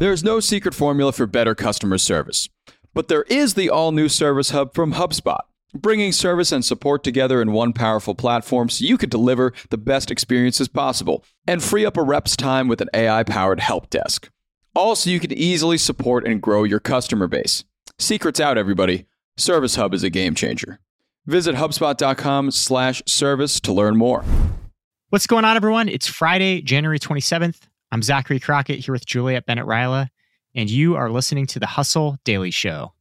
There's no secret formula for better customer service, but there is the all new Service Hub from HubSpot, bringing service and support together in one powerful platform so you can deliver the best experiences possible and free up a rep's time with an AI powered help desk. Also, you can easily support and grow your customer base. Secrets out, everybody. Service Hub is a game changer. Visit HubSpot.com slash service to learn more. What's going on, everyone? It's Friday, January 27th. I'm Zachary Crockett here with Juliet Bennett Rylah, and you are listening to the Hustle Daily Show.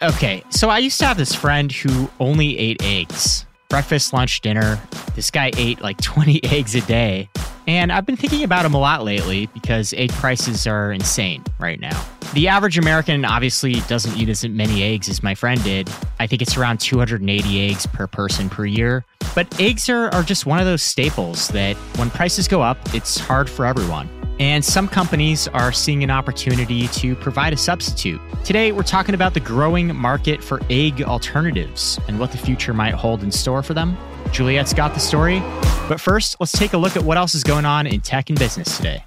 Okay, so I used to have this friend who only ate eggs breakfast, lunch, dinner. This guy ate like 20 eggs a day. And I've been thinking about them a lot lately because egg prices are insane right now. The average American obviously doesn't eat as many eggs as my friend did. I think it's around 280 eggs per person per year. But eggs are, are just one of those staples that when prices go up, it's hard for everyone. And some companies are seeing an opportunity to provide a substitute. Today, we're talking about the growing market for egg alternatives and what the future might hold in store for them. Juliet's got the story. But first, let's take a look at what else is going on in tech and business today.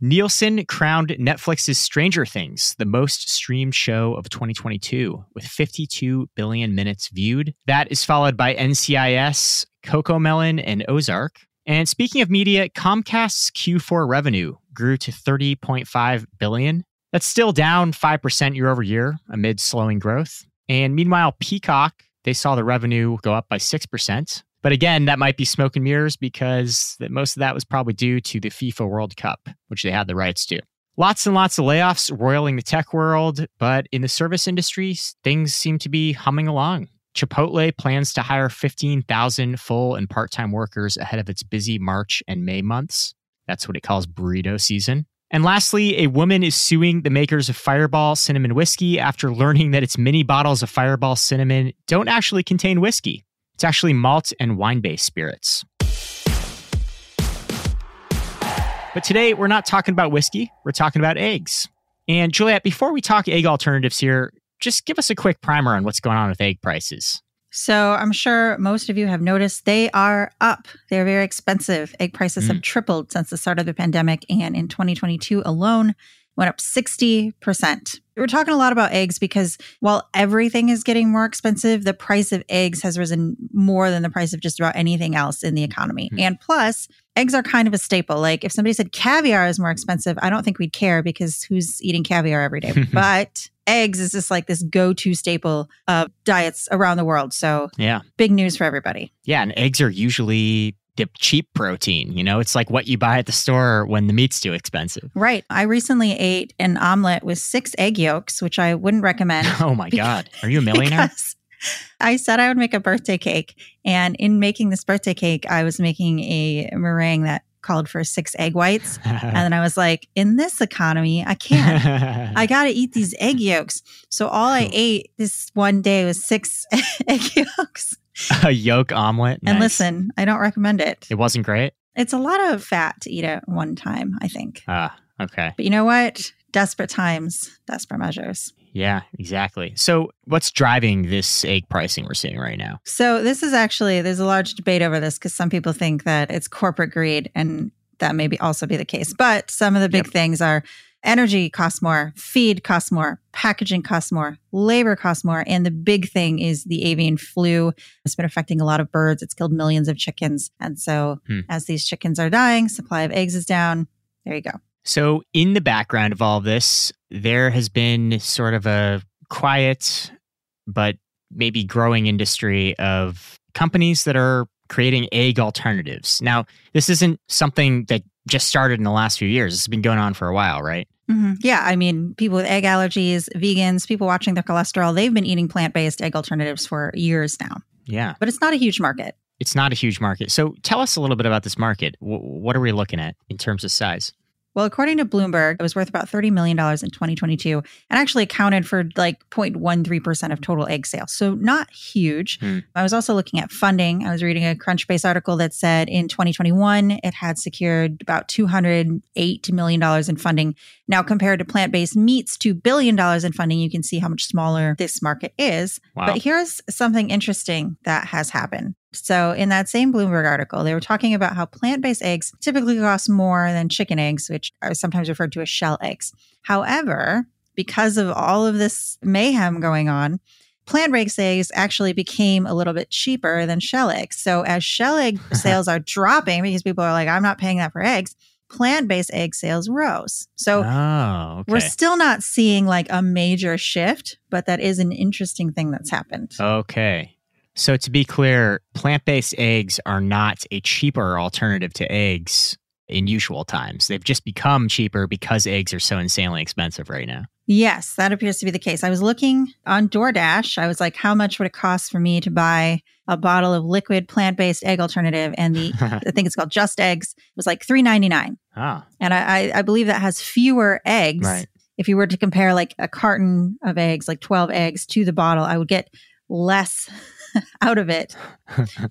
Nielsen crowned Netflix's Stranger Things the most streamed show of 2022 with 52 billion minutes viewed. That is followed by NCIS, CoComelon, and Ozark. And speaking of media, Comcast's Q4 revenue grew to 30.5 billion. That's still down 5% year over year amid slowing growth. And meanwhile, Peacock, they saw the revenue go up by 6%. But again, that might be smoke and mirrors because that most of that was probably due to the FIFA World Cup, which they had the rights to. Lots and lots of layoffs roiling the tech world, but in the service industry, things seem to be humming along. Chipotle plans to hire 15,000 full and part time workers ahead of its busy March and May months. That's what it calls burrito season. And lastly, a woman is suing the makers of Fireball Cinnamon Whiskey after learning that its mini bottles of Fireball Cinnamon don't actually contain whiskey. It's actually malt and wine based spirits. But today, we're not talking about whiskey, we're talking about eggs. And Juliet, before we talk egg alternatives here, just give us a quick primer on what's going on with egg prices. So, I'm sure most of you have noticed they are up. They're very expensive. Egg prices mm. have tripled since the start of the pandemic. And in 2022 alone, went up 60%. We're talking a lot about eggs because while everything is getting more expensive, the price of eggs has risen more than the price of just about anything else in the economy. Mm-hmm. And plus, eggs are kind of a staple. Like if somebody said caviar is more expensive, I don't think we'd care because who's eating caviar every day? but eggs is just like this go-to staple of diets around the world. So, yeah. Big news for everybody. Yeah, and eggs are usually the cheap protein. You know, it's like what you buy at the store when the meat's too expensive. Right. I recently ate an omelet with six egg yolks, which I wouldn't recommend. Oh my God. Are you a millionaire? I said I would make a birthday cake. And in making this birthday cake, I was making a meringue that called for six egg whites. and then I was like, in this economy, I can't. I got to eat these egg yolks. So all I ate this one day was six egg yolks. a yolk omelet. And listen, I don't recommend it. It wasn't great. It's a lot of fat to eat at one time, I think. Ah, okay. But you know what? Desperate times, desperate measures. Yeah, exactly. So, what's driving this egg pricing we're seeing right now? So, this is actually, there's a large debate over this because some people think that it's corporate greed, and that may be also be the case. But some of the big yep. things are energy costs more, feed costs more, packaging costs more, labor costs more. And the big thing is the avian flu. It's been affecting a lot of birds. It's killed millions of chickens. And so hmm. as these chickens are dying, supply of eggs is down. There you go. So, in the background of all of this, there has been sort of a quiet, but maybe growing industry of companies that are creating egg alternatives. Now, this isn't something that just started in the last few years. It's been going on for a while, right? Mm-hmm. Yeah. I mean, people with egg allergies, vegans, people watching their cholesterol, they've been eating plant based egg alternatives for years now. Yeah. But it's not a huge market. It's not a huge market. So tell us a little bit about this market. W- what are we looking at in terms of size? Well, according to Bloomberg, it was worth about $30 million in 2022 and actually accounted for like 0.13% of total egg sales. So not huge. Hmm. I was also looking at funding. I was reading a Crunchbase article that said in 2021, it had secured about $208 million in funding. Now, compared to plant based meats, $2 billion in funding, you can see how much smaller this market is. Wow. But here's something interesting that has happened. So, in that same Bloomberg article, they were talking about how plant based eggs typically cost more than chicken eggs, which are sometimes referred to as shell eggs. However, because of all of this mayhem going on, plant based eggs actually became a little bit cheaper than shell eggs. So, as shell egg sales are dropping because people are like, I'm not paying that for eggs, plant based egg sales rose. So, oh, okay. we're still not seeing like a major shift, but that is an interesting thing that's happened. Okay. So to be clear, plant-based eggs are not a cheaper alternative to eggs in usual times. They've just become cheaper because eggs are so insanely expensive right now. Yes, that appears to be the case. I was looking on DoorDash. I was like, how much would it cost for me to buy a bottle of liquid plant-based egg alternative? And the I think it's called Just Eggs. Was like three ninety nine, ah, and I, I I believe that has fewer eggs. right. If you were to compare like a carton of eggs, like twelve eggs, to the bottle, I would get less out of it.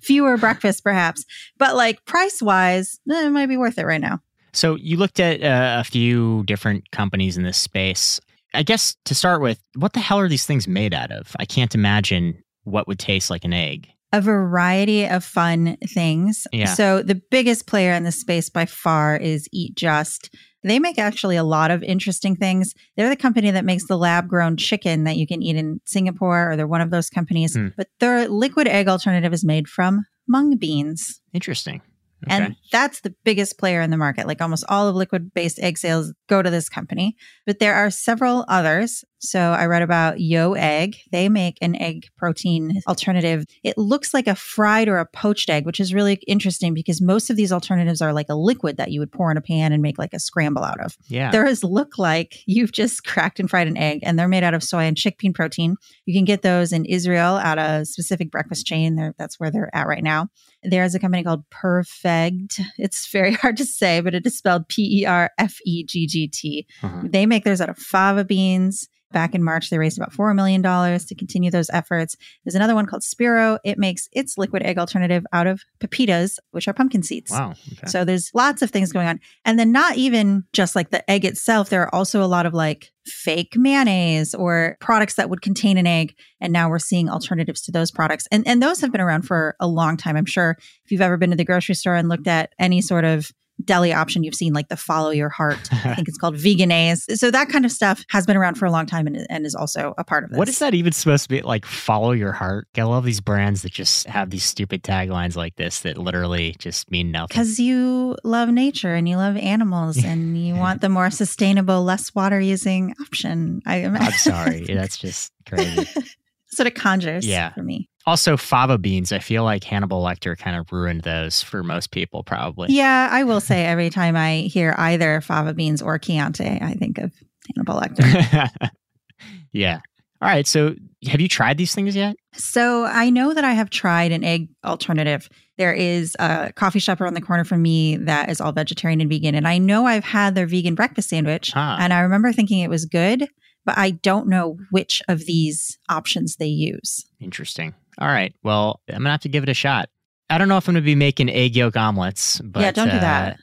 Fewer breakfasts, perhaps, but like price wise, it might be worth it right now. So you looked at uh, a few different companies in this space. I guess to start with, what the hell are these things made out of? I can't imagine what would taste like an egg. a variety of fun things. Yeah. So the biggest player in this space by far is Eat Just. They make actually a lot of interesting things. They're the company that makes the lab grown chicken that you can eat in Singapore, or they're one of those companies. Hmm. But their liquid egg alternative is made from mung beans. Interesting. Okay. And that's the biggest player in the market. Like almost all of liquid based egg sales go to this company. But there are several others. So I read about Yo Egg. They make an egg protein alternative. It looks like a fried or a poached egg, which is really interesting because most of these alternatives are like a liquid that you would pour in a pan and make like a scramble out of. yeah. Theirs look like you've just cracked and fried an egg, and they're made out of soy and chickpea protein. You can get those in Israel at a specific breakfast chain. They're, that's where they're at right now. There's a company called Perfeggt. It's very hard to say, but it is spelled P E R F E G G T. Uh-huh. They make theirs out of fava beans. Back in March, they raised about $4 million to continue those efforts. There's another one called Spero. It makes its liquid egg alternative out of pepitas, which are pumpkin seeds. Wow. Okay. So there's lots of things going on. And then not even just like the egg itself, there are also a lot of like fake mayonnaise or products that would contain an egg. And now we're seeing alternatives to those products. And and those have been around for a long time. I'm sure if you've ever been to the grocery store and looked at any sort of deli option, you've seen like the follow your heart. I think it's called Vegenaise. So that kind of stuff has been around for a long time and, and is also a part of this. What is that even supposed to be? Like, follow your heart? I love these brands that just have these stupid taglines like this that literally just mean nothing. Because you love nature and you love animals and you want the more sustainable, less water using option. I, I'm sorry. That's just crazy. What it conjures Yeah. for me. Also, fava beans. I feel like Hannibal Lecter kind of ruined those for most people, probably. Yeah, I will say every time I hear either fava beans or Chianti, I think of Hannibal Lecter. yeah. All right. So, have you tried these things yet? so I know that I have tried an egg alternative. There is a coffee shop around the corner from me that is all vegetarian and vegan. And I know I've had their vegan breakfast sandwich. Huh. And I remember thinking it was good, but I don't know which of these options they use. Interesting. All right. Well, I'm gonna have to give it a shot. I don't know if I'm gonna be making egg yolk omelets, but yeah, don't do uh, that.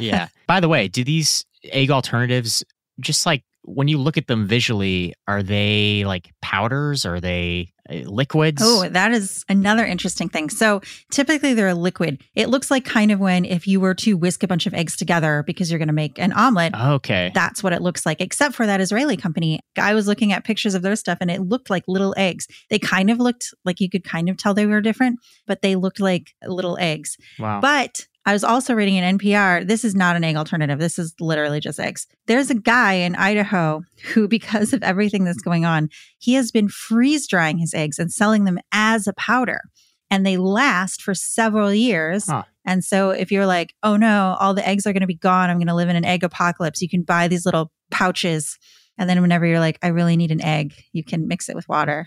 yeah. By the way, do these egg alternatives just like when you look at them visually, are they like powders? Are they uh, liquids? Oh, that is another interesting thing. So typically they're a liquid. It looks like kind of when if you were to whisk a bunch of eggs together because you're going to make an omelet. okay. That's what it looks like, except for that Israeli company. I was looking at pictures of their stuff and it looked like little eggs. They kind of looked like you could kind of tell they were different, but they looked like little eggs. Wow. But I was also reading an NPR. This is not an egg alternative. This is literally just eggs. There's a guy in Idaho who, because of everything that's going on, he has been freeze drying his eggs and selling them as a powder. And they last for several years. Huh. And so if you're like, oh no, all the eggs are going to be gone, I'm going to live in an egg apocalypse, you can buy these little pouches. And then whenever you're like, I really need an egg, you can mix it with water,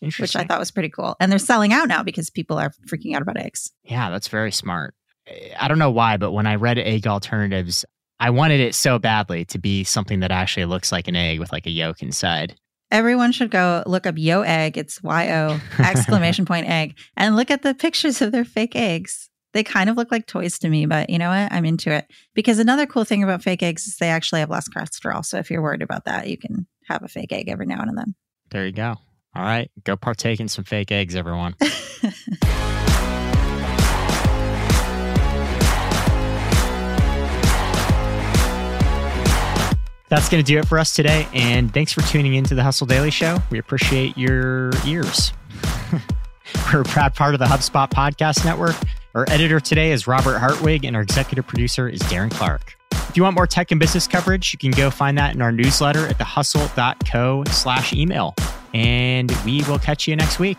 hmm. which I thought was pretty cool. And they're selling out now because people are freaking out about eggs. Yeah, that's very smart. I don't know why, but when I read egg alternatives, I wanted it so badly to be something that actually looks like an egg with like a yolk inside. Everyone should go look up Yo Egg. It's Y O exclamation point egg and look at the pictures of their fake eggs. They kind of look like toys to me, but you know what? I'm into it. Because another cool thing about fake eggs is they actually have less cholesterol. So if you're worried about that, you can have a fake egg every now and then. There you go. All right. Go partake in some fake eggs, everyone. That's going to do it for us today. And thanks for tuning into the Hustle Daily Show. We appreciate your ears. We're a proud part of the HubSpot Podcast Network. Our editor today is Robert Hartwig, and our executive producer is Darren Clarke. If you want more tech and business coverage, you can go find that in our newsletter at thehustle.co slash email. And we will catch you next week.